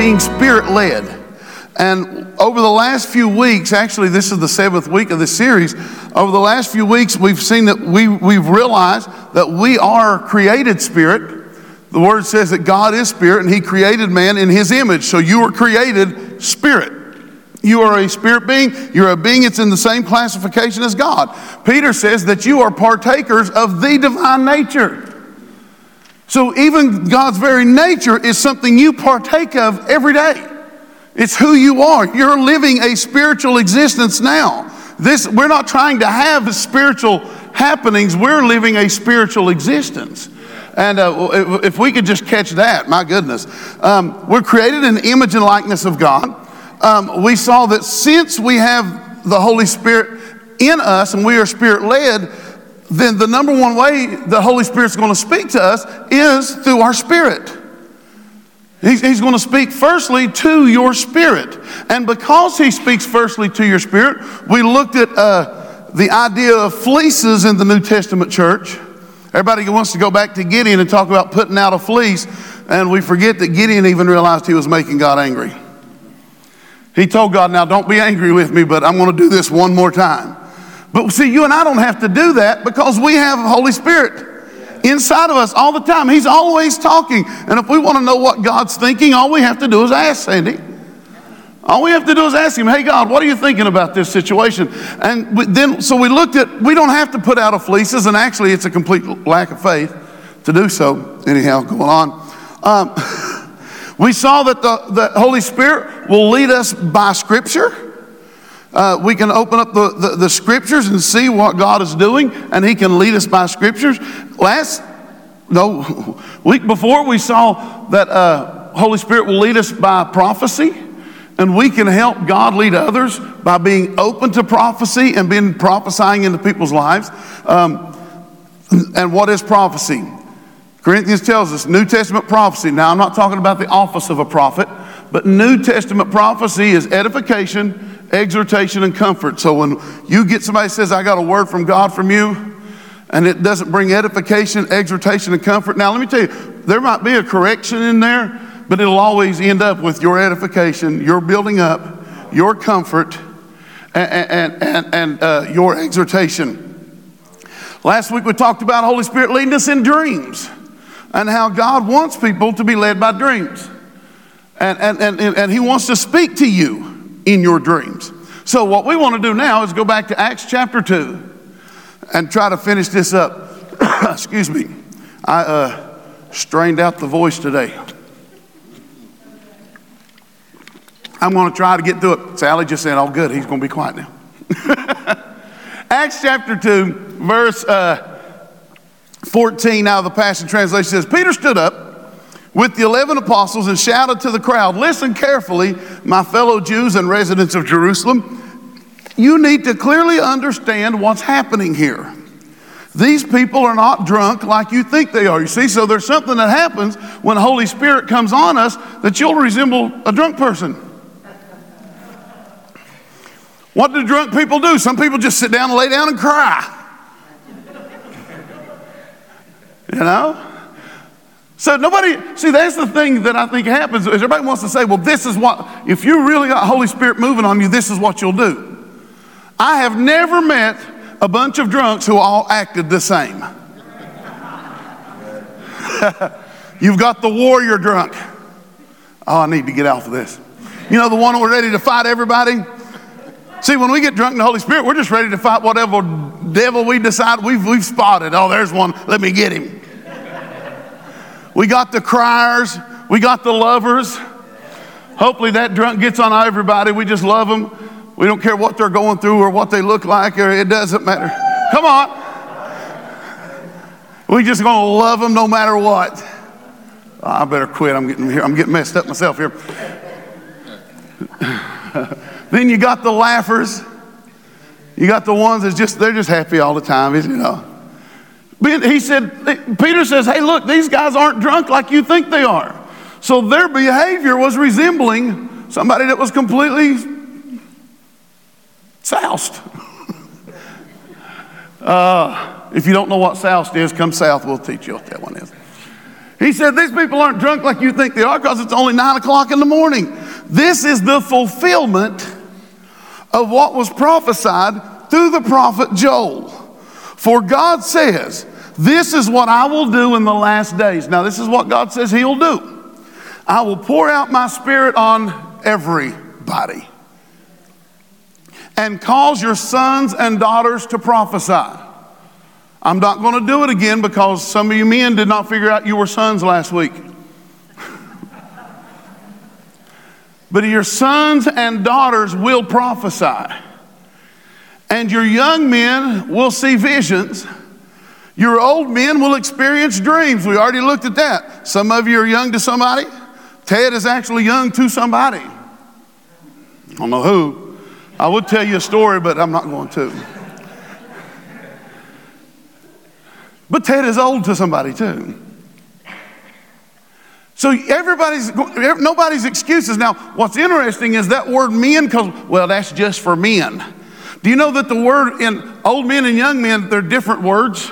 being spirit led. And over the last few weeks, actually, this is the seventh week of this series. Over the last few weeks, we've seen that we, we've realized that we are created spirit. The word says that God is spirit and he created man in his image. So you were created spirit. You are a spirit being. You're a being that's in the same classification as God. Peter says that you are partakers of the divine nature. So even God's very nature is something you partake of every day. It's who you are. You're living a spiritual existence now. This, we're not trying to have spiritual happenings, we're living a spiritual existence. And uh, if we could just catch that, my goodness. Um, we're created in the image and likeness of God. Um, we saw that since we have the Holy Spirit in us and we are spirit led, then the number one way the Holy Spirit's going to speak to us is through our spirit. He's, he's, going to speak firstly to your spirit. And because he speaks firstly to your spirit, we looked at uh, the idea of fleeces in the New Testament church. Everybody wants to go back to Gideon and talk about putting out a fleece, and we forget that Gideon even realized he was making God angry. He told God, Now don't be angry with me, but I'm going to do this one more time. But see, you and I don't have to do that because we have the Holy Spirit inside of us all the time. He's always talking. And if we want to know what God's thinking, all we have to do is ask Sandy. All we have to do is ask him, hey, God, what are you thinking about this situation? And then, so we looked at, we don't have to put out a fleeces, and actually, it's a complete lack of faith to do so. Anyhow, going on. Um, we saw that the, the Holy Spirit will lead us by Scripture. Uh, we can open up the, the, the, scriptures and see what God is doing, and He can lead us by scriptures. Last, no, week before, we saw that uh, Holy Spirit will lead us by prophecy, and we can help God lead others by being open to prophecy and being prophesying into people's lives. Um, and what is prophecy? Corinthians tells us New Testament prophecy. Now, I'm not talking about the office of a prophet, but New Testament prophecy is edification exhortation and comfort. So when you get somebody says, I got a word from God from you, and it doesn't bring edification, exhortation, and comfort. Now, let me tell you, there might be a correction in there, but it'll always end up with your edification, your building up, your comfort, and, and, and, and uh, your exhortation. Last week we talked about Holy Spirit leading us in dreams and how God wants people to be led by dreams. And, and, and, and He wants to speak to you in your dreams. So, what we want to do now is go back to Acts chapter 2 and try to finish this up. Excuse me. I uh, strained out the voice today. I'm going to try to get through it. Sally just said, Oh, good, he's going to be quiet now. Acts chapter 2, verse uh, 14 out of the Passion Translation says, Peter stood up with the 11 apostles and shouted to the crowd, Listen carefully, my fellow Jews and residents of Jerusalem. You need to clearly understand what's happening here. These people are not drunk like you think they are. You see, so there's something that happens when the Holy Spirit comes on us that you'll resemble a drunk person. What do drunk people do? Some people just sit down and lay down and cry. You know? So nobody, see, that's the thing that I think happens is everybody wants to say, well, this is what, if you really got Holy Spirit moving on you, this is what you'll do. I have never met a bunch of drunks who all acted the same. You've got the warrior drunk. Oh, I need to get off of this. You know, the one who's ready to fight everybody? See, when we get drunk in the Holy Spirit, we're just ready to fight whatever devil we decide we've, we've spotted. Oh, there's one. Let me get him. We got the criers, we got the lovers. Hopefully, that drunk gets on everybody. We just love them. We don't care what they're going through or what they look like, or it doesn't matter. Come on. We just gonna love them no matter what. Oh, I better quit. I'm getting here. I'm getting messed up myself here. then you got the laughers. You got the ones that just they're just happy all the time, you know. He said, Peter says, hey, look, these guys aren't drunk like you think they are. So their behavior was resembling somebody that was completely soused. uh, if you don't know what soused is, come south, we'll teach you what that one is. He said, These people aren't drunk like you think they are because it's only nine o'clock in the morning. This is the fulfillment of what was prophesied through the prophet Joel. For God says, This is what I will do in the last days. Now, this is what God says He'll do. I will pour out my spirit on everybody and cause your sons and daughters to prophesy. I'm not going to do it again because some of you men did not figure out you were sons last week. but your sons and daughters will prophesy, and your young men will see visions. Your old men will experience dreams. We already looked at that. Some of you are young to somebody. Ted is actually young to somebody. I don't know who. I would tell you a story, but I'm not going to. But Ted is old to somebody too. So everybody's, nobody's excuses. Now, what's interesting is that word men, because, well, that's just for men. Do you know that the word in old men and young men, they're different words?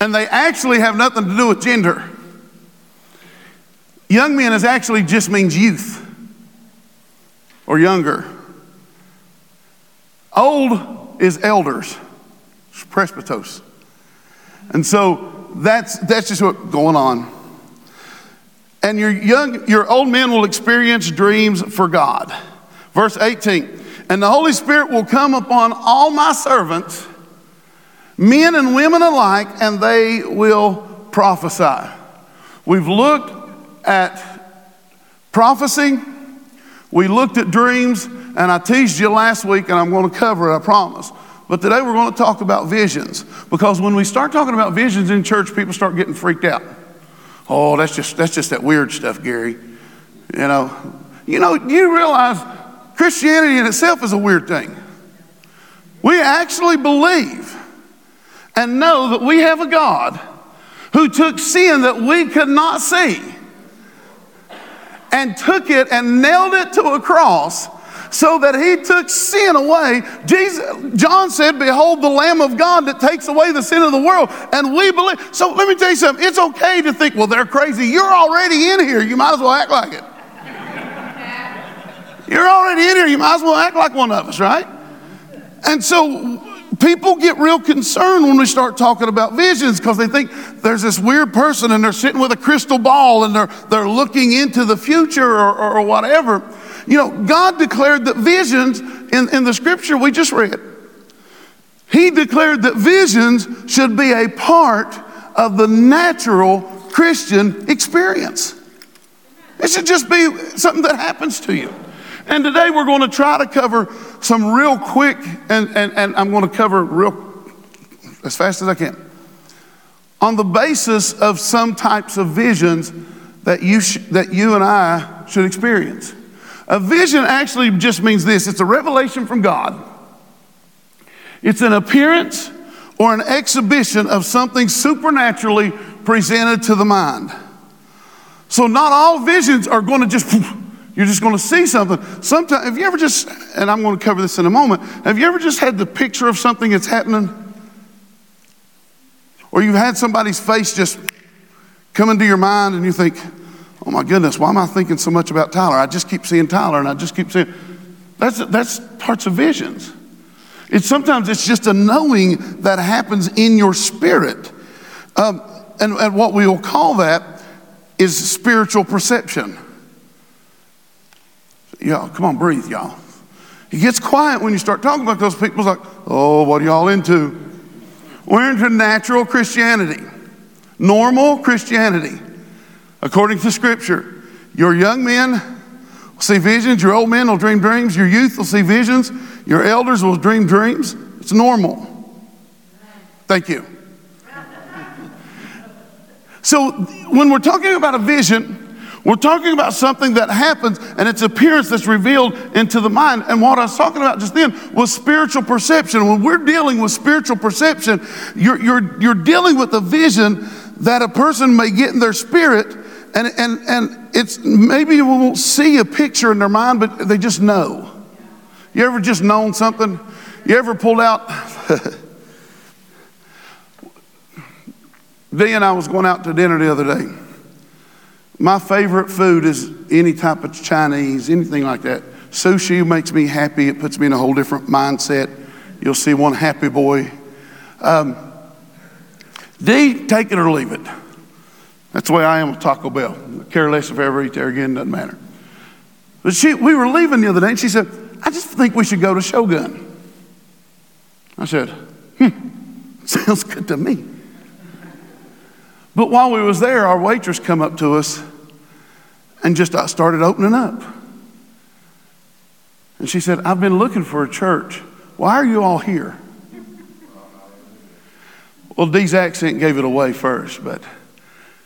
And they actually have nothing to do with gender. Young men is actually just means youth or younger. Old is elders, it's presbytos. And so that's, that's just what's going on. And your young, your old men will experience dreams for God. Verse 18, and the Holy Spirit will come upon all my servants, men and women alike, and they will prophesy. We've looked at prophecy, we looked at dreams, and I teased you last week, and I'm going to cover it, I promise. But today we're going to talk about visions because when we start talking about visions in church, people start getting freaked out. Oh, that's just that's just that weird stuff, Gary. You know, you know, you realize Christianity in itself is a weird thing. We actually believe and know that we have a God who took sin that we could not see and took it and nailed it to a cross so that he took sin away. Jesus, John said, Behold the Lamb of God that takes away the sin of the world. And we believe. So let me tell you something. It's okay to think, well, they're crazy. You're already in here. You might as well act like it. You're already in here. You might as well act like one of us, right? And so people get real concerned when we start talking about visions because they think there's this weird person and they're sitting with a crystal ball and they're, they're looking into the future or, or, or whatever. You know, God declared that visions in, in the scripture we just read, He declared that visions should be a part of the natural Christian experience. It should just be something that happens to you. And today we're going to try to cover some real quick, and, and, and I'm going to cover real as fast as I can. On the basis of some types of visions that you, sh- that you and I should experience. A vision actually just means this it's a revelation from God, it's an appearance or an exhibition of something supernaturally presented to the mind. So, not all visions are going to just, you're just going to see something. Sometimes, have you ever just, and I'm going to cover this in a moment, have you ever just had the picture of something that's happening? Or you've had somebody's face just come into your mind and you think, oh my goodness, why am I thinking so much about Tyler? I just keep seeing Tyler and I just keep seeing. That's, that's parts of visions. It's sometimes it's just a knowing that happens in your spirit. Um, and, and what we will call that is spiritual perception. Y'all, come on, breathe, y'all. It gets quiet when you start talking about those people. It's like, oh, what are y'all into? We're into natural Christianity, normal Christianity according to Scripture. Your young men will see visions, your old men will dream dreams, your youth will see visions, your elders will dream dreams. It's normal. Thank you. So, when we're talking about a vision, we're talking about something that happens and its appearance that's revealed into the mind. And what I was talking about just then was spiritual perception. When we're dealing with spiritual perception, you're, you're, you're dealing with a vision that a person may get in their spirit and, and, and it's maybe you won't see a picture in their mind, but they just know. You ever just known something? You ever pulled out? Dee and I was going out to dinner the other day. My favorite food is any type of Chinese, anything like that. Sushi makes me happy. It puts me in a whole different mindset. You'll see one happy boy. Um, D, take it or leave it. That's the way I am with Taco Bell. I care less if I ever eat there again, doesn't matter. But she, we were leaving the other day and she said, I just think we should go to Shogun. I said, hmm, sounds good to me. But while we was there, our waitress come up to us and just uh, started opening up. And she said, I've been looking for a church. Why are you all here? Well, Dee's accent gave it away first, but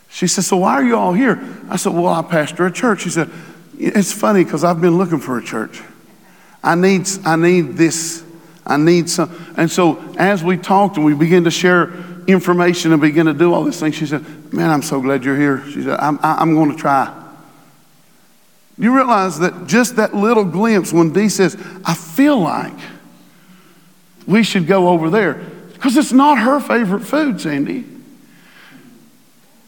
she said, So why are you all here? I said, Well, I pastor a church. She said, It's funny because I've been looking for a church. I need, I need this. I need some. And so as we talked and we began to share information and begin to do all this thing, she said, Man, I'm so glad you're here. She said, I'm, I'm going to try. You realize that just that little glimpse when Dee says, I feel like we should go over there, because it's not her favorite food, Sandy.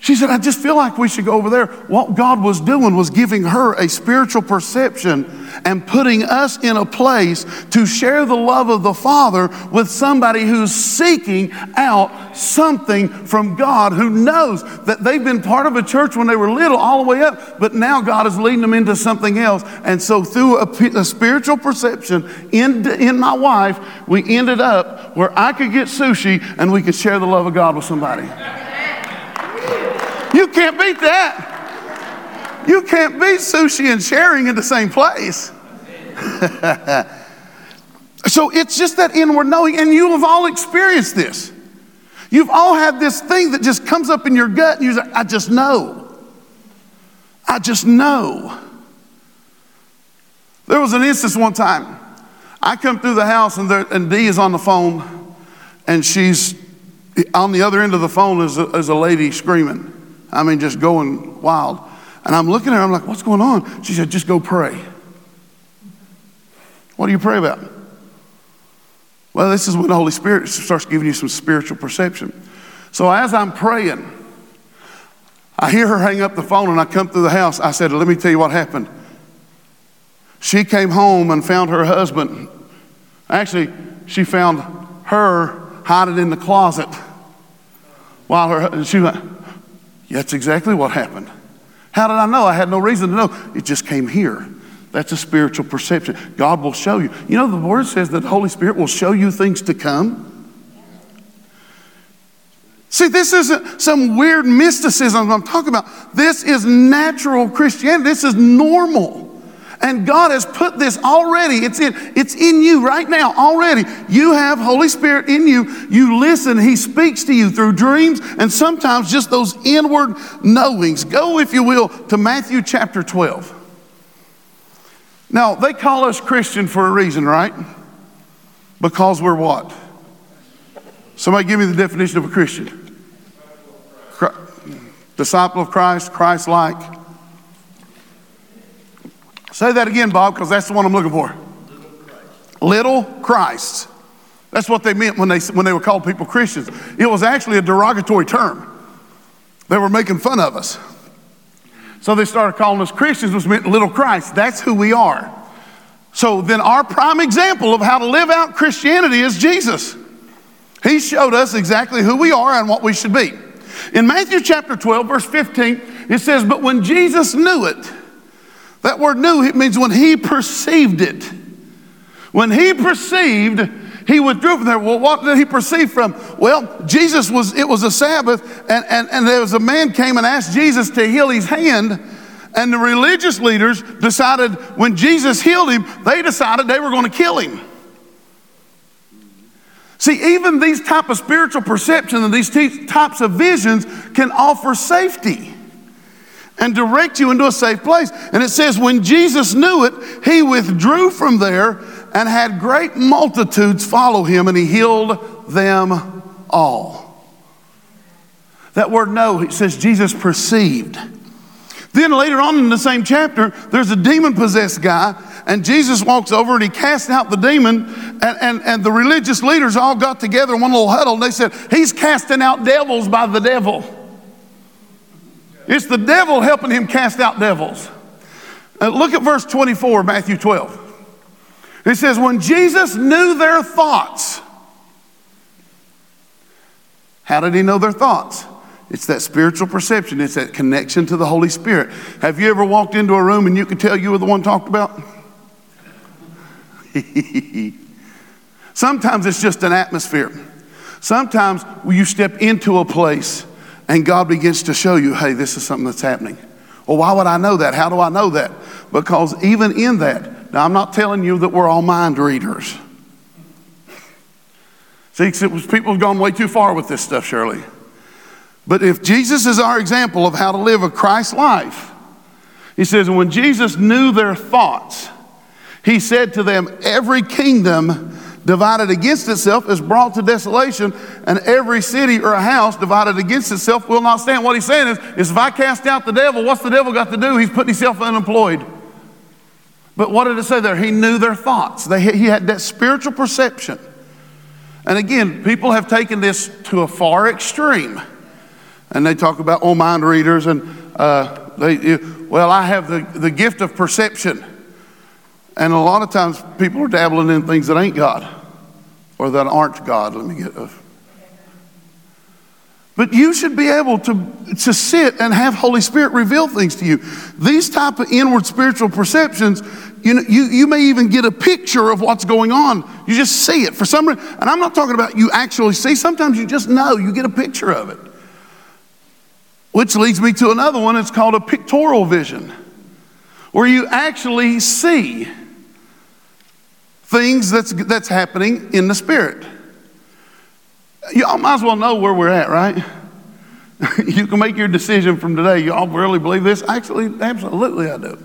She said, I just feel like we should go over there. What God was doing was giving her a spiritual perception and putting us in a place to share the love of the Father with somebody who's seeking out something from God, who knows that they've been part of a church when they were little all the way up, but now God is leading them into something else. And so, through a, a spiritual perception in, in my wife, we ended up where I could get sushi and we could share the love of God with somebody. You can't beat that. You can't beat sushi and sharing in the same place. so it's just that inward knowing, and you have all experienced this. You've all had this thing that just comes up in your gut, and you say, I just know. I just know. There was an instance one time. I come through the house, and, there, and Dee is on the phone, and she's on the other end of the phone is a, is a lady screaming. I mean, just going wild. And I'm looking at her, I'm like, what's going on? She said, just go pray. What do you pray about? Well, this is when the Holy Spirit starts giving you some spiritual perception. So as I'm praying, I hear her hang up the phone and I come through the house. I said, Let me tell you what happened. She came home and found her husband. Actually, she found her hiding in the closet while her, she went, that's exactly what happened. How did I know? I had no reason to know. It just came here. That's a spiritual perception. God will show you. You know, the Word says that the Holy Spirit will show you things to come. See, this isn't some weird mysticism I'm talking about. This is natural Christianity. This is normal. And God has put this already. It's in, it's in you right now already. You have Holy Spirit in you. You listen. He speaks to you through dreams and sometimes just those inward knowings. Go, if you will, to Matthew chapter 12. Now, they call us Christian for a reason, right? Because we're what? Somebody give me the definition of a Christian. Disciple of Christ, Christ like. Say that again, Bob, because that's the one I'm looking for. Little Christ. That's what they meant when they, when they were called people Christians. It was actually a derogatory term. They were making fun of us. So they started calling us Christians, which meant little Christ. That's who we are. So then, our prime example of how to live out Christianity is Jesus. He showed us exactly who we are and what we should be. In Matthew chapter 12, verse 15, it says, But when Jesus knew it, that word knew it means when he perceived it. When he perceived, he withdrew from there. Well, what did he perceive from? Well, Jesus was, it was a Sabbath, and, and, and there was a man came and asked Jesus to heal his hand. And the religious leaders decided when Jesus healed him, they decided they were going to kill him. See, even these type of spiritual perception and these types of visions can offer safety and direct you into a safe place. And it says, when Jesus knew it, he withdrew from there and had great multitudes follow him, and he healed them all. That word know, it says Jesus perceived. Then later on in the same chapter, there's a demon possessed guy, and Jesus walks over and he casts out the demon, and, and, and the religious leaders all got together in one little huddle, and they said, He's casting out devils by the devil. It's the devil helping him cast out devils. Uh, look at verse 24, Matthew 12. It says, When Jesus knew their thoughts, how did he know their thoughts? It's that spiritual perception, it's that connection to the Holy Spirit. Have you ever walked into a room and you could tell you were the one talked about? Sometimes it's just an atmosphere. Sometimes you step into a place and God begins to show you, hey, this is something that's happening. Well, why would I know that? How do I know that? Because even in that, now I'm not telling you that we're all mind readers. See, it was, people have gone way too far with this stuff, Shirley. But if Jesus is our example of how to live a Christ life, he says, when Jesus knew their thoughts, he said to them, Every kingdom divided against itself is brought to desolation, and every city or house divided against itself will not stand. What he's saying is, is if I cast out the devil, what's the devil got to do? He's putting himself unemployed. But what did it say there? He knew their thoughts. They, he had that spiritual perception. And again, people have taken this to a far extreme. And they talk about, oh, mind readers, and uh, they, well, I have the, the gift of perception. And a lot of times people are dabbling in things that ain't God or that aren't God. Let me get a. But you should be able to, to sit and have Holy Spirit reveal things to you. These type of inward spiritual perceptions, you, know, you, you may even get a picture of what's going on. You just see it for some reason. And I'm not talking about you actually see. Sometimes you just know. You get a picture of it. Which leads me to another one. It's called a pictorial vision, where you actually see things that's, that's happening in the spirit. Y'all might as well know where we're at, right? you can make your decision from today. Y'all really believe this? Actually, absolutely, I do.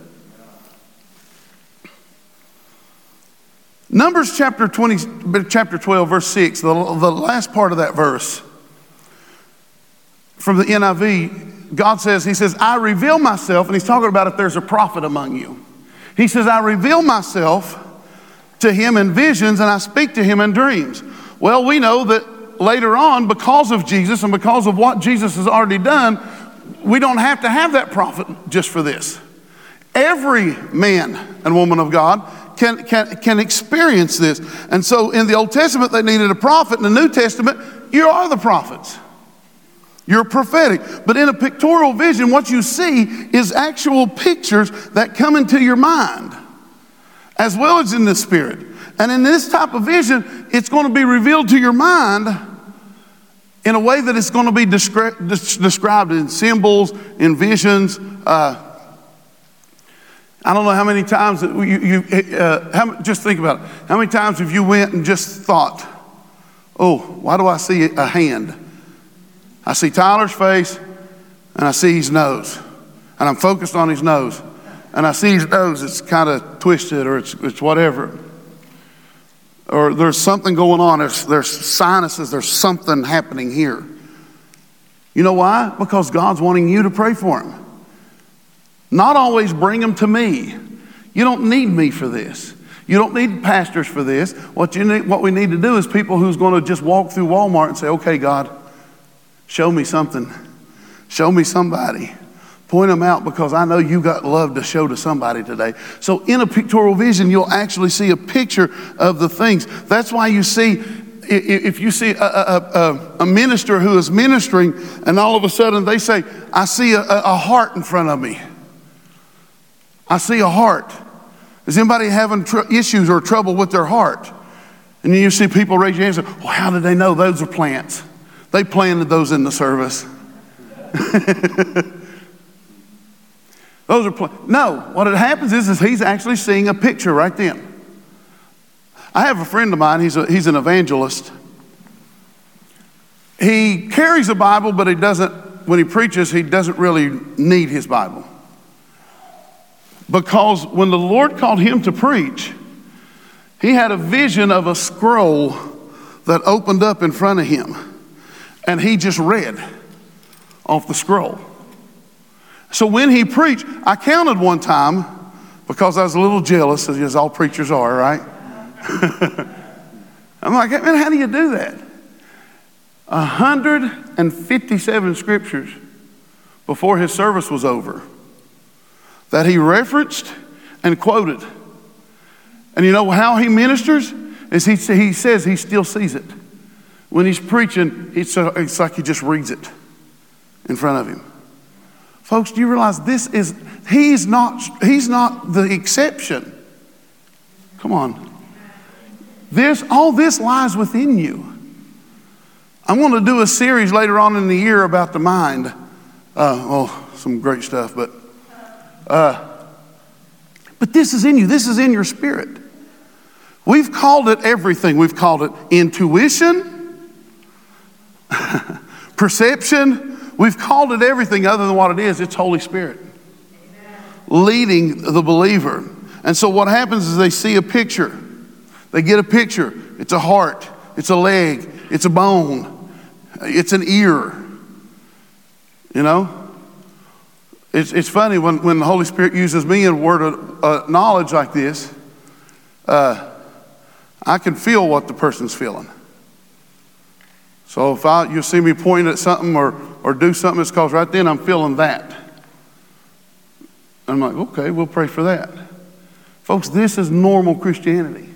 Numbers chapter 20, chapter 12, verse 6, the, the last part of that verse from the NIV, God says, He says, I reveal myself, and He's talking about if there's a prophet among you. He says, I reveal myself to him in visions and I speak to him in dreams. Well, we know that later on, because of Jesus and because of what Jesus has already done, we don't have to have that prophet just for this. Every man and woman of God can, can, can experience this. And so in the Old Testament, they needed a prophet. In the New Testament, you are the prophets. You're prophetic. But in a pictorial vision, what you see is actual pictures that come into your mind as well as in the spirit. And in this type of vision, it's going to be revealed to your mind in a way that it's going to be descri- described in symbols, in visions. Uh, I don't know how many times you, you uh, how, just think about it. How many times have you went and just thought, oh, why do I see a hand? I see Tyler's face and I see his nose, and I'm focused on his nose and I see his nose, it's kind of twisted or it's, it's whatever. Or there's something going on, there's, there's sinuses, there's something happening here. You know why? Because God's wanting you to pray for him. Not always bring them to me. You don't need me for this. You don't need pastors for this. What, you need, what we need to do is people who's going to just walk through Walmart and say, okay, God, show me something. Show me somebody. Point them out because I know you got love to show to somebody today. So, in a pictorial vision, you'll actually see a picture of the things. That's why you see, if you see a, a, a minister who is ministering, and all of a sudden they say, I see a, a heart in front of me. I see a heart. Is anybody having tr- issues or trouble with their heart? And you see people raise your hands and say, Well, how did they know those are plants? They planted those in the service. Those are pl- no. What it happens is, is he's actually seeing a picture right then. I have a friend of mine. He's a, he's an evangelist. He carries a Bible, but he doesn't. When he preaches, he doesn't really need his Bible because when the Lord called him to preach, he had a vision of a scroll that opened up in front of him, and he just read off the scroll. So when he preached, I counted one time because I was a little jealous, as all preachers are, right? I'm like, man, how do you do that? 157 scriptures before his service was over that he referenced and quoted. And you know how he ministers? Is he, he says he still sees it. When he's preaching, it's, uh, it's like he just reads it in front of him. Folks, do you realize this is, he's not, he's not the exception. Come on. This, all this lies within you. I'm going to do a series later on in the year about the mind. Uh, oh, some great stuff, but uh, but this is in you. This is in your spirit. We've called it everything. We've called it intuition, perception. We've called it everything other than what it is. It's Holy Spirit leading the believer. And so what happens is they see a picture. They get a picture. It's a heart, it's a leg, it's a bone, it's an ear. You know? It's, it's funny when, when the Holy Spirit uses me in a word of uh, knowledge like this, uh, I can feel what the person's feeling. So if I, you see me point at something or, or do something, it's because right then I'm feeling that. I'm like, okay, we'll pray for that. Folks, this is normal Christianity.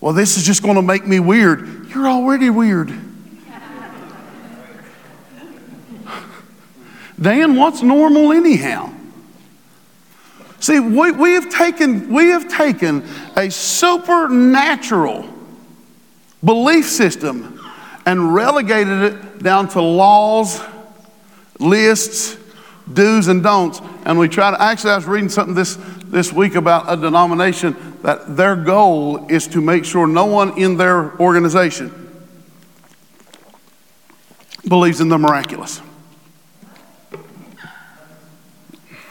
Well, this is just going to make me weird. You're already weird. Dan, what's normal anyhow? See, we, we, have taken, we have taken a supernatural belief system and relegated it down to laws, lists, do's and don'ts. And we try to, actually, I was reading something this, this week about a denomination that their goal is to make sure no one in their organization believes in the miraculous.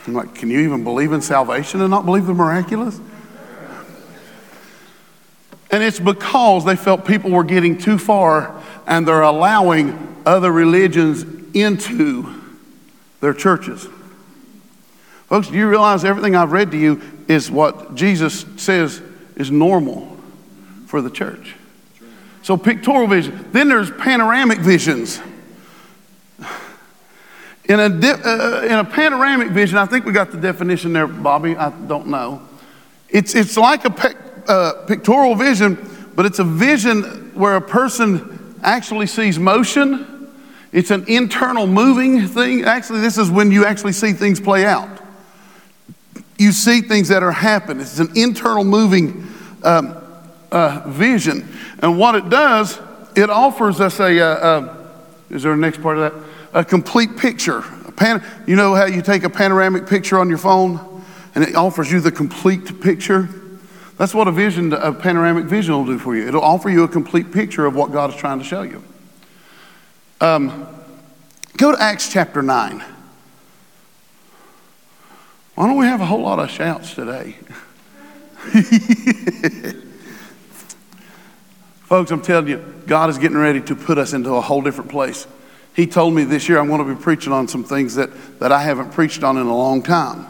I'm like, can you even believe in salvation and not believe the miraculous? And it's because they felt people were getting too far and they're allowing other religions into their churches. Folks, do you realize everything I've read to you is what Jesus says is normal for the church? So, pictorial vision. Then there's panoramic visions. In a, uh, in a panoramic vision, I think we got the definition there, Bobby. I don't know. It's, it's like a pe- uh, pictorial vision, but it's a vision where a person actually sees motion. It's an internal moving thing. Actually, this is when you actually see things play out. You see things that are happening. It's an internal moving um, uh, vision. And what it does, it offers us a, uh, uh, is there a next part of that? a complete picture. A pan, you know how you take a panoramic picture on your phone and it offers you the complete picture? That's what a vision, a panoramic vision will do for you. It'll offer you a complete picture of what God is trying to show you. Um, go to Acts chapter 9. Why don't we have a whole lot of shouts today? Folks, I'm telling you, God is getting ready to put us into a whole different place. He told me this year I'm going to be preaching on some things that, that I haven't preached on in a long time.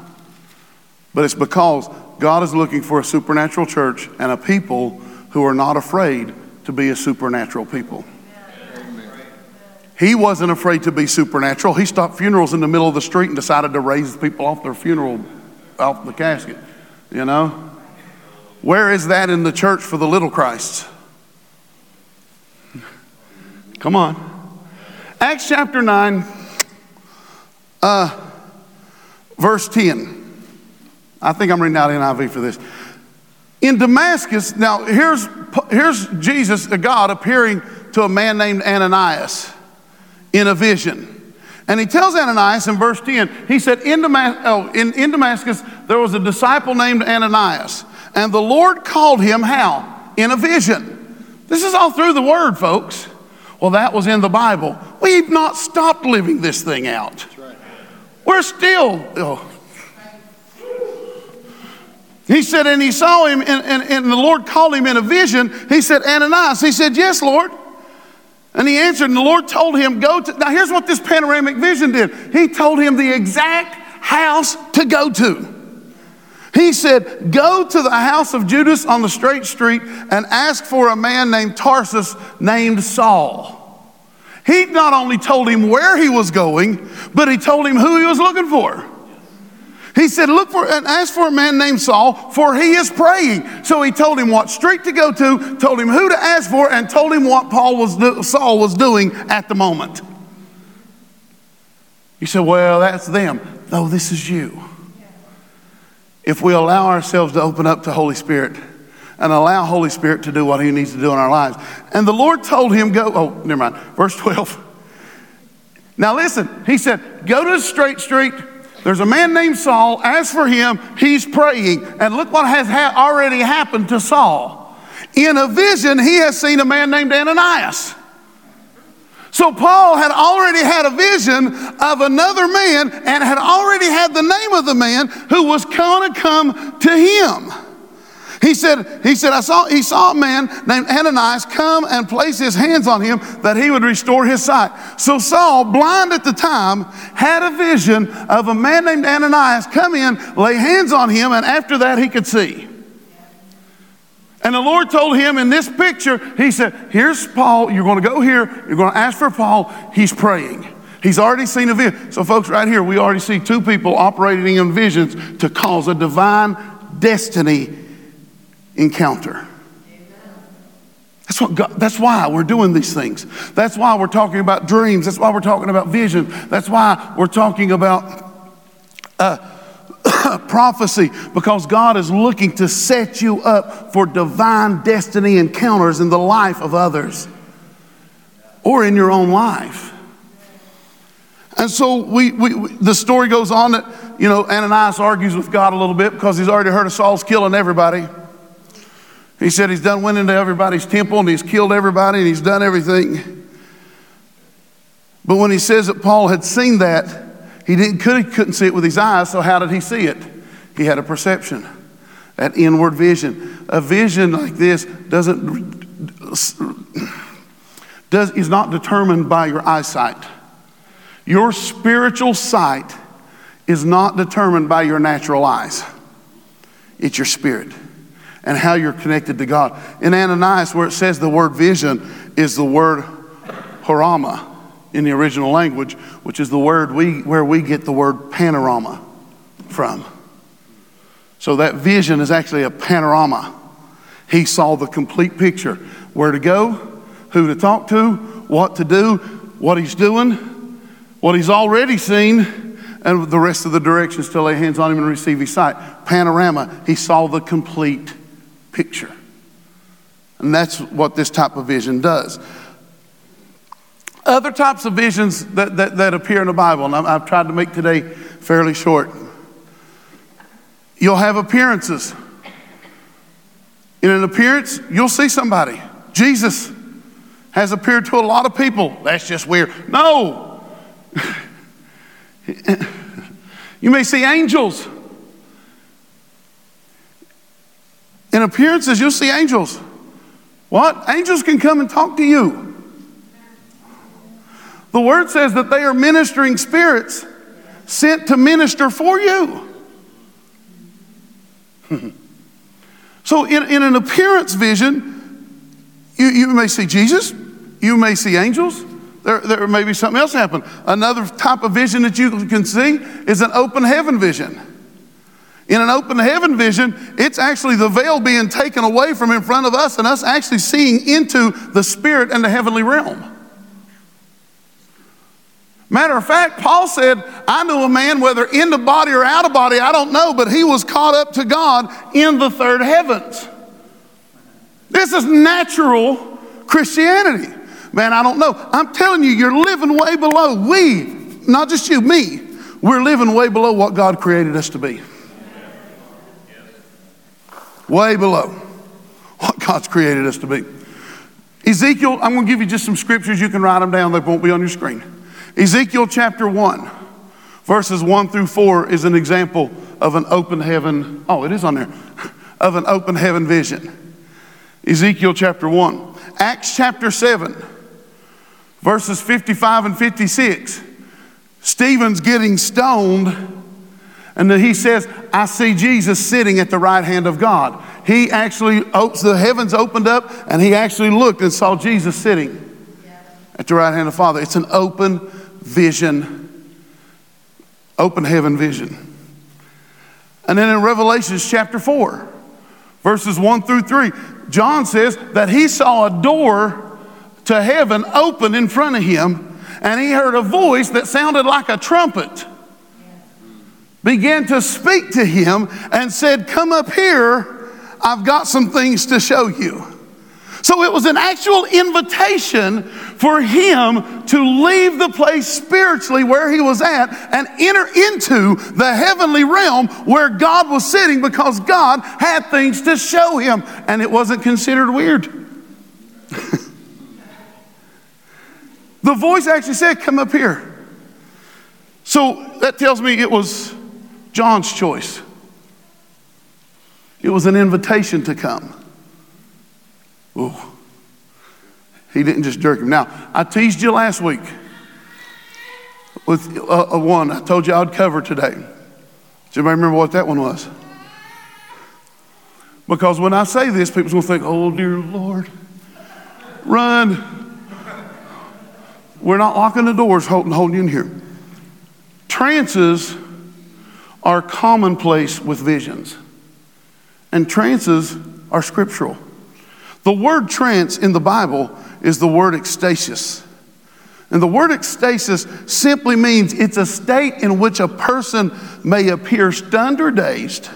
But it's because God is looking for a supernatural church and a people who are not afraid to be a supernatural people. He wasn't afraid to be supernatural. He stopped funerals in the middle of the street and decided to raise people off their funeral, off the casket. You know? Where is that in the church for the little Christs? Come on. Acts chapter 9, uh, verse 10. I think I'm reading out NIV for this. In Damascus, now here's, here's Jesus, God, appearing to a man named Ananias in a vision. And he tells Ananias in verse 10, he said, in, Damas- oh, in, in Damascus, there was a disciple named Ananias. And the Lord called him how? In a vision. This is all through the word, folks. Well, that was in the Bible. We've not stopped living this thing out. We're still. Oh. He said, and he saw him, and, and, and the Lord called him in a vision. He said, Ananias. He said, Yes, Lord. And he answered, and the Lord told him, Go to. Now, here's what this panoramic vision did He told him the exact house to go to. He said, Go to the house of Judas on the straight street and ask for a man named Tarsus named Saul. He not only told him where he was going, but he told him who he was looking for. He said, Look for and ask for a man named Saul, for he is praying. So he told him what street to go to, told him who to ask for, and told him what Paul was do, Saul was doing at the moment. You said, Well, that's them. No, this is you. If we allow ourselves to open up to Holy Spirit and allow Holy Spirit to do what He needs to do in our lives. And the Lord told him, Go, oh, never mind, verse 12. Now listen, He said, Go to the straight street there's a man named Saul. As for him, he's praying. And look what has ha- already happened to Saul. In a vision, he has seen a man named Ananias. So Paul had already had a vision of another man and had already had the name of the man who was going to come to him. He said, he said, I saw, he saw a man named Ananias come and place his hands on him that he would restore his sight. So Saul, blind at the time, had a vision of a man named Ananias come in, lay hands on him, and after that he could see. And the Lord told him in this picture, He said, Here's Paul. You're going to go here. You're going to ask for Paul. He's praying. He's already seen a vision. So, folks, right here, we already see two people operating in visions to cause a divine destiny encounter. That's, what God, that's why we're doing these things. That's why we're talking about dreams. That's why we're talking about vision. That's why we're talking about uh, prophecy, because God is looking to set you up for divine destiny encounters in the life of others or in your own life. And so we, we, we, the story goes on that, you know, Ananias argues with God a little bit because he's already heard of Saul's killing everybody. He said he's done went into everybody's temple and he's killed everybody and he's done everything. But when he says that Paul had seen that, he didn't, could, couldn't see it with his eyes, so how did he see it? He had a perception, that inward vision. A vision like this doesn't, does, is not determined by your eyesight. Your spiritual sight is not determined by your natural eyes, it's your spirit and how you're connected to God. In Ananias, where it says the word vision is the word horama in the original language, which is the word we, where we get the word panorama from. So that vision is actually a panorama. He saw the complete picture where to go, who to talk to, what to do, what he's doing, what he's already seen, and the rest of the directions to lay hands on him and receive his sight. Panorama, he saw the complete picture. And that's what this type of vision does. Other types of visions that, that, that appear in the Bible, and I've tried to make today fairly short. You'll have appearances. In an appearance, you'll see somebody. Jesus has appeared to a lot of people. That's just weird. No. you may see angels. In appearances, you'll see angels. What? Angels can come and talk to you. The word says that they are ministering spirits sent to minister for you. so, in, in an appearance vision, you, you may see Jesus, you may see angels, there, there may be something else happen. Another type of vision that you can see is an open heaven vision. In an open heaven vision, it's actually the veil being taken away from in front of us and us actually seeing into the spirit and the heavenly realm. Matter of fact, Paul said, I knew a man, whether in the body or out of body, I don't know, but he was caught up to God in the third heavens. This is natural Christianity. Man, I don't know. I'm telling you, you're living way below. We, not just you, me, we're living way below what God created us to be way below what God's created us to be. Ezekiel, I'm going to give you just some scriptures. You can write them down, they won't be on your screen. Ezekiel chapter 1, verses 1 through 4 is an example of an open heaven. Oh, it is on there. Of an open heaven vision. Ezekiel chapter 1. Acts chapter 7, verses 55 and 56. Stephen's getting stoned And then he says, I see Jesus sitting at the right hand of God. He actually, the heavens opened up and he actually looked and saw Jesus sitting at the right hand of the Father. It's an open vision, open heaven vision. And then in Revelations chapter 4, verses 1 through 3, John says that he saw a door to heaven open in front of him, and he heard a voice that sounded like a trumpet began to speak to him and said, Come up here, I've got some things to show you. So it was an actual invitation for him to leave the place spiritually where he was at and enter into the heavenly realm where God was sitting because God had things to show him and it wasn't considered weird. the voice actually said, Come up here. So that tells me it was John's choice. It was an invitation to come. Ooh. He didn't just jerk him. Now, I teased you last week with a, a one I told you I'd cover today. Does anybody remember what that one was? Because when I say this, people's going to think, oh, dear Lord, run. We're not locking the doors, holding, holding you in here. Trances are commonplace with visions, and trances are scriptural. The word trance in the Bible is the word ecstasis. And the word ecstasis simply means it's a state in which a person may appear stunned or dazed.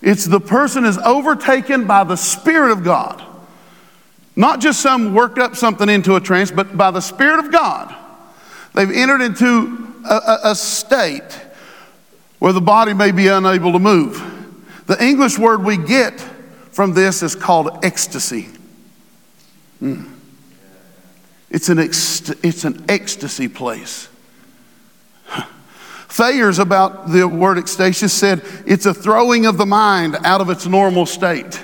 It's the person is overtaken by the Spirit of God. Not just some worked up something into a trance, but by the Spirit of God. They've entered into a, a, a state where the body may be unable to move. The English word we get from this is called ecstasy. Mm. It's, an it's an ecstasy place. Thayer's about the word ecstasis said it's a throwing of the mind out of its normal state.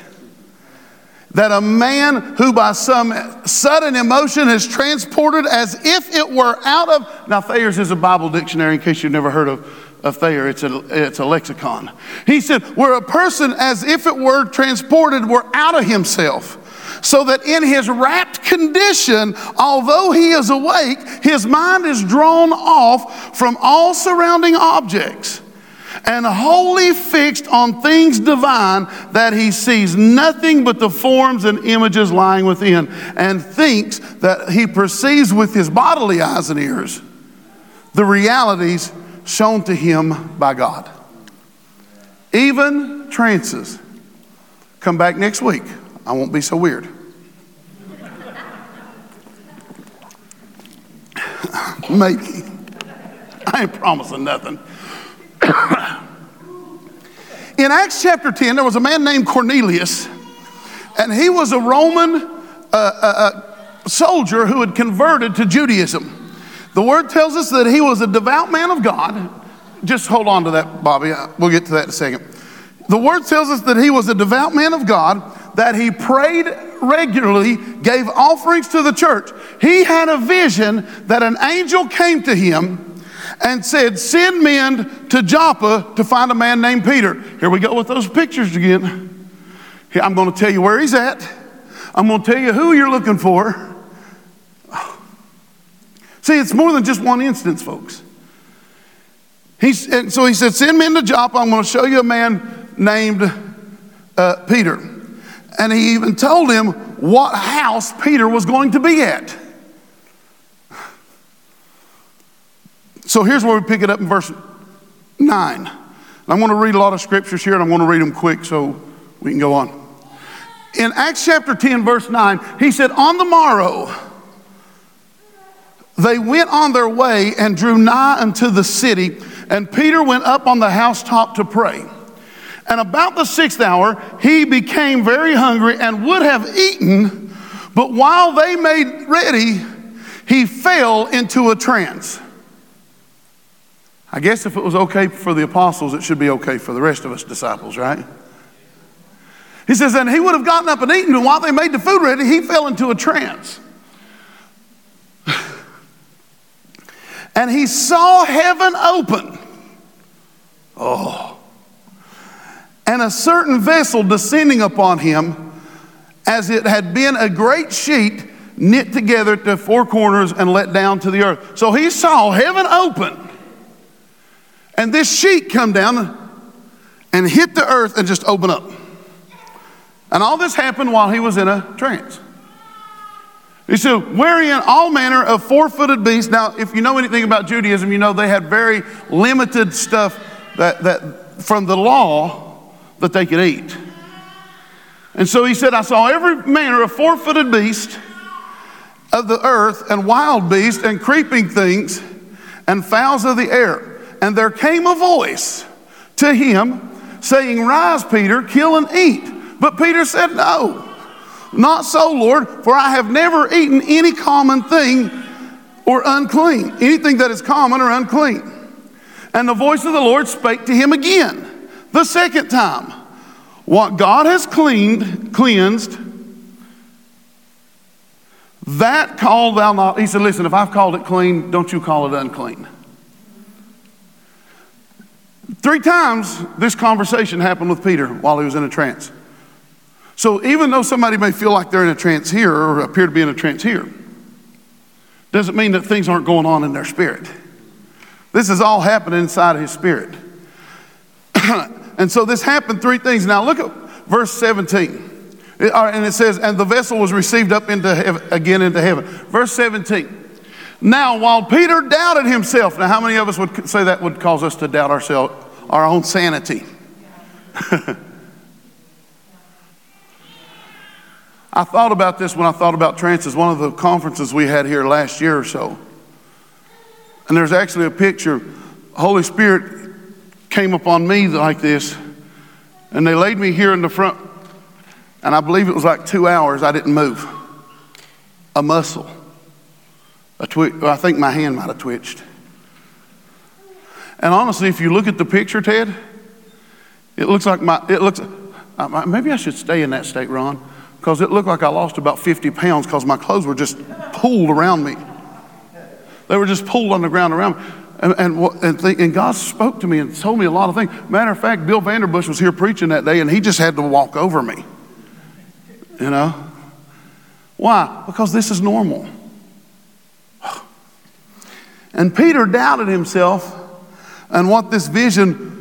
That a man who by some sudden emotion is transported as if it were out of. Now, Thayer's is a Bible dictionary in case you've never heard of a Thayer, it's a, it's a lexicon. He said, where a person, as if it were transported, were out of himself. So that in his rapt condition, although he is awake, his mind is drawn off from all surrounding objects and wholly fixed on things divine that he sees nothing but the forms and images lying within and thinks that he perceives with his bodily eyes and ears the realities shown to him by God. Even trances. Come back next week. I won't be so weird. Maybe. I ain't promising nothing. In Acts chapter 10, there was a man named Cornelius, and he was a Roman uh, uh, uh soldier who had converted to Judaism. The word tells us that he was a devout man of God. Just hold on to that, Bobby. Uh, we'll get to that in a second. The word tells us that he was a devout man of God, that he prayed regularly, gave offerings to the church. He had a vision that an angel came to him and said, Send men to Joppa to find a man named Peter. Here we go with those pictures again. I'm going to tell you where he's at. I'm going to tell you who you're looking for. See, it's more than just one instance, folks. He's, and so he said, Send men to Joppa. I'm going to show you a man named uh, Peter. And he even told him what house Peter was going to be at. So here's where we pick it up in verse 9. I'm going to read a lot of scriptures here and I'm going to read them quick so we can go on. In Acts chapter 10, verse 9, he said, On the morrow, they went on their way and drew nigh unto the city, and Peter went up on the housetop to pray. And about the sixth hour, he became very hungry and would have eaten, but while they made ready, he fell into a trance. I guess if it was okay for the apostles, it should be okay for the rest of us disciples, right? He says, and he would have gotten up and eaten, and while they made the food ready, he fell into a trance. And he saw heaven open. Oh. And a certain vessel descending upon him, as it had been a great sheet knit together to four corners and let down to the earth. So he saw heaven open, and this sheet come down and hit the earth and just open up. And all this happened while he was in a trance. He said, wherein all manner of four footed beasts. Now, if you know anything about Judaism, you know they had very limited stuff that, that from the law that they could eat. And so he said, I saw every manner of four footed beast of the earth, and wild beasts, and creeping things, and fowls of the air. And there came a voice to him saying, Rise, Peter, kill and eat. But Peter said, No, not so, Lord, for I have never eaten any common thing or unclean, anything that is common or unclean. And the voice of the Lord spake to him again, the second time. What God has cleaned, cleansed, that call thou not. He said, Listen, if I've called it clean, don't you call it unclean. Three times this conversation happened with Peter while he was in a trance. So even though somebody may feel like they're in a trance here or appear to be in a trance here, doesn't mean that things aren't going on in their spirit. This is all happening inside of his spirit. and so this happened three things. Now look at verse 17. It, uh, and it says, and the vessel was received up into heaven, again into heaven. Verse 17. Now, while Peter doubted himself, now how many of us would say that would cause us to doubt ourselves, our own sanity? I thought about this when I thought about trances, one of the conferences we had here last year or so. And there's actually a picture. Holy Spirit came upon me like this, and they laid me here in the front, and I believe it was like two hours I didn't move a muscle. A twi- I think my hand might have twitched. And honestly, if you look at the picture, Ted, it looks like my, it looks, uh, maybe I should stay in that state, Ron, because it looked like I lost about 50 pounds because my clothes were just pulled around me. They were just pulled on the ground around me. And, and, and, th- and, God spoke to me and told me a lot of things. Matter of fact, Bill Vanderbush was here preaching that day and he just had to walk over me. You know? Why? Because this is normal. And Peter doubted himself and what this vision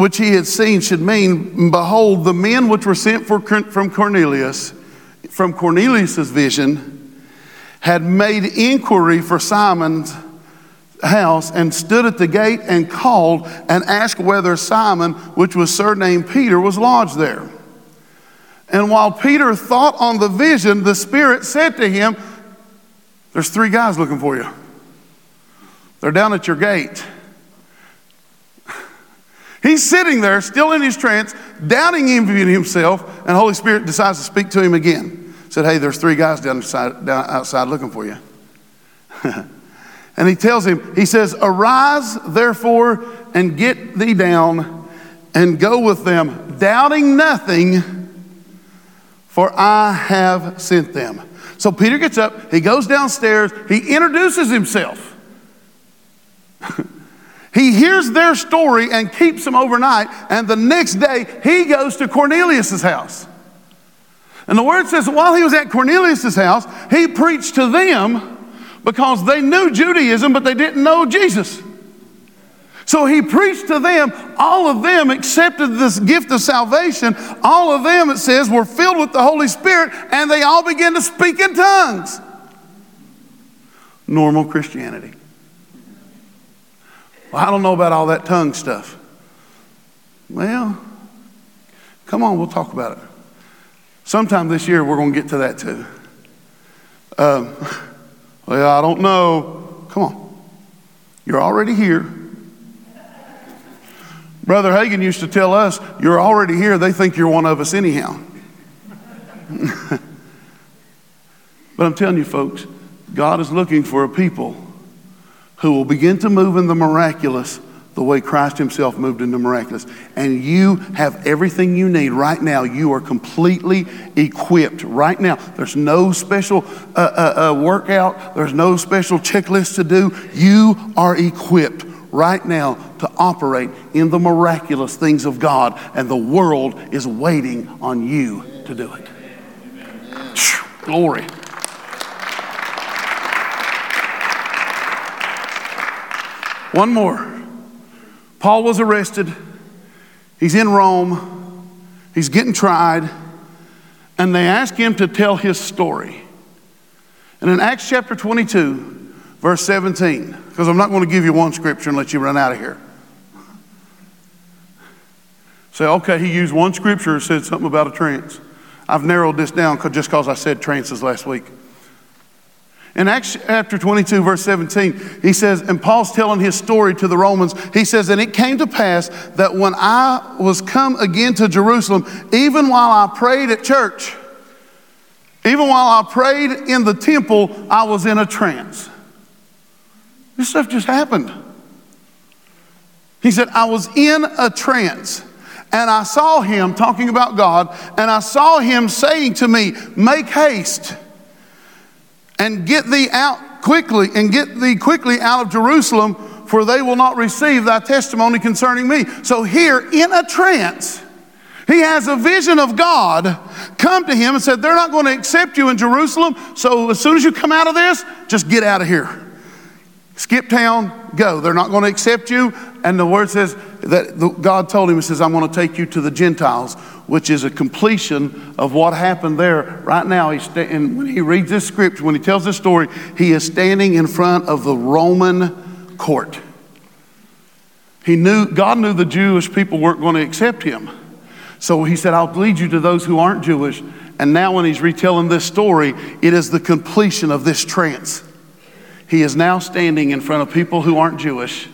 which he had seen should mean. Behold, the men which were sent for, from Cornelius, from Cornelius's vision, had made inquiry for Simon's house and stood at the gate and called and asked whether Simon, which was surnamed Peter, was lodged there. And while Peter thought on the vision, the Spirit said to him, There's three guys looking for you. They're down at your gate. He's sitting there, still in his trance, doubting himself, and Holy Spirit decides to speak to him again. Said, Hey, there's three guys down, outside, down outside looking for you. and he tells him, He says, Arise, therefore, and get thee down and go with them, doubting nothing, for I have sent them. So Peter gets up, he goes downstairs, he introduces himself. he hears their story and keeps them overnight, and the next day he goes to Cornelius' house. And the word says while he was at Cornelius' house, he preached to them because they knew Judaism, but they didn't know Jesus. So he preached to them. All of them accepted this gift of salvation. All of them, it says, were filled with the Holy Spirit, and they all began to speak in tongues. Normal Christianity. Well, I don't know about all that tongue stuff. Well, come on, we'll talk about it. Sometime this year, we're going to get to that too. Um, well, I don't know. Come on. You're already here. Brother Hagin used to tell us, You're already here. They think you're one of us anyhow. but I'm telling you, folks, God is looking for a people who will begin to move in the miraculous the way Christ Himself moved in the miraculous. And you have everything you need right now. You are completely equipped right now. There's no special uh, uh, uh, workout, there's no special checklist to do. You are equipped right now to operate in the miraculous things of God, and the world is waiting on you to do it. Glory. One more. Paul was arrested. He's in Rome. He's getting tried. And they ask him to tell his story. And in Acts chapter 22, verse 17, because I'm not going to give you one scripture and let you run out of here. Say, okay, he used one scripture and said something about a trance. I've narrowed this down just because I said trances last week. In Acts chapter 22, verse 17, he says, and Paul's telling his story to the Romans. He says, And it came to pass that when I was come again to Jerusalem, even while I prayed at church, even while I prayed in the temple, I was in a trance. This stuff just happened. He said, I was in a trance. And I saw him talking about God, and I saw him saying to me, Make haste and get thee out quickly, and get thee quickly out of Jerusalem, for they will not receive thy testimony concerning me. So, here in a trance, he has a vision of God come to him and said, They're not going to accept you in Jerusalem. So, as soon as you come out of this, just get out of here. Skip town, go. They're not going to accept you. And the word says that God told him, He says, I'm going to take you to the Gentiles, which is a completion of what happened there. Right now, he's sta- and when he reads this scripture, when he tells this story, he is standing in front of the Roman court. He knew, God knew the Jewish people weren't going to accept him. So he said, I'll lead you to those who aren't Jewish. And now, when he's retelling this story, it is the completion of this trance. He is now standing in front of people who aren't Jewish,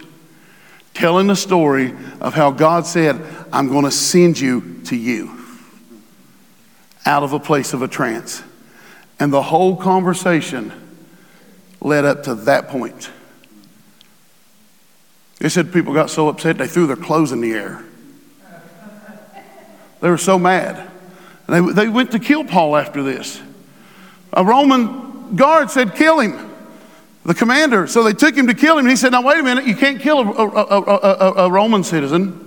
telling the story of how God said, I'm going to send you to you out of a place of a trance. And the whole conversation led up to that point. They said people got so upset they threw their clothes in the air. They were so mad. They, they went to kill Paul after this. A Roman guard said, Kill him the commander. So they took him to kill him. And he said, Now, wait a minute, you can't kill a, a, a, a, Roman citizen.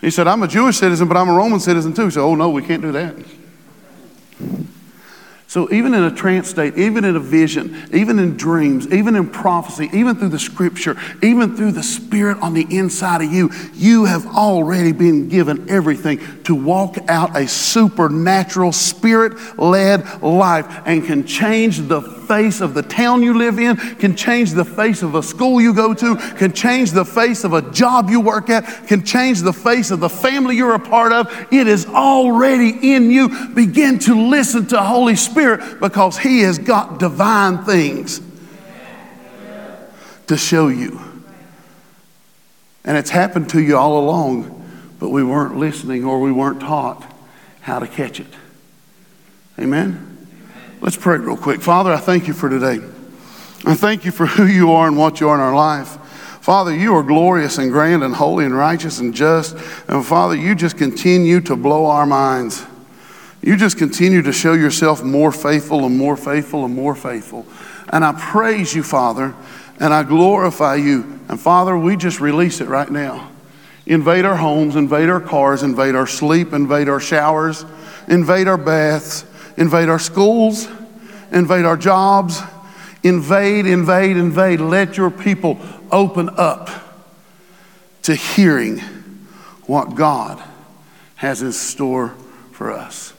He said, I'm a Jewish citizen, but I'm a Roman citizen too. So, oh, no, we can't do that. So, even in a trance state, even in a vision, even in dreams, even in prophecy, even through the scripture, even through the spirit on the inside of you, you have already been given everything to walk out a supernatural, spirit led life and can change the face of the town you live in, can change the face of a school you go to, can change the face of a job you work at, can change the face of the family you're a part of. It is already in you. Begin to listen to Holy Spirit because He has got divine things to show you. And it's happened to you all along, but we weren't listening or we weren't taught how to catch it. Amen? Let's pray real quick. Father, I thank you for today. I thank you for who you are and what you are in our life. Father, you are glorious and grand and holy and righteous and just. And Father, you just continue to blow our minds. You just continue to show yourself more faithful and more faithful and more faithful. And I praise you, Father, and I glorify you. And Father, we just release it right now. Invade our homes, invade our cars, invade our sleep, invade our showers, invade our baths invade our schools, invade our jobs, invade, invade, invade. Let your people open up to hearing what God has in store for us.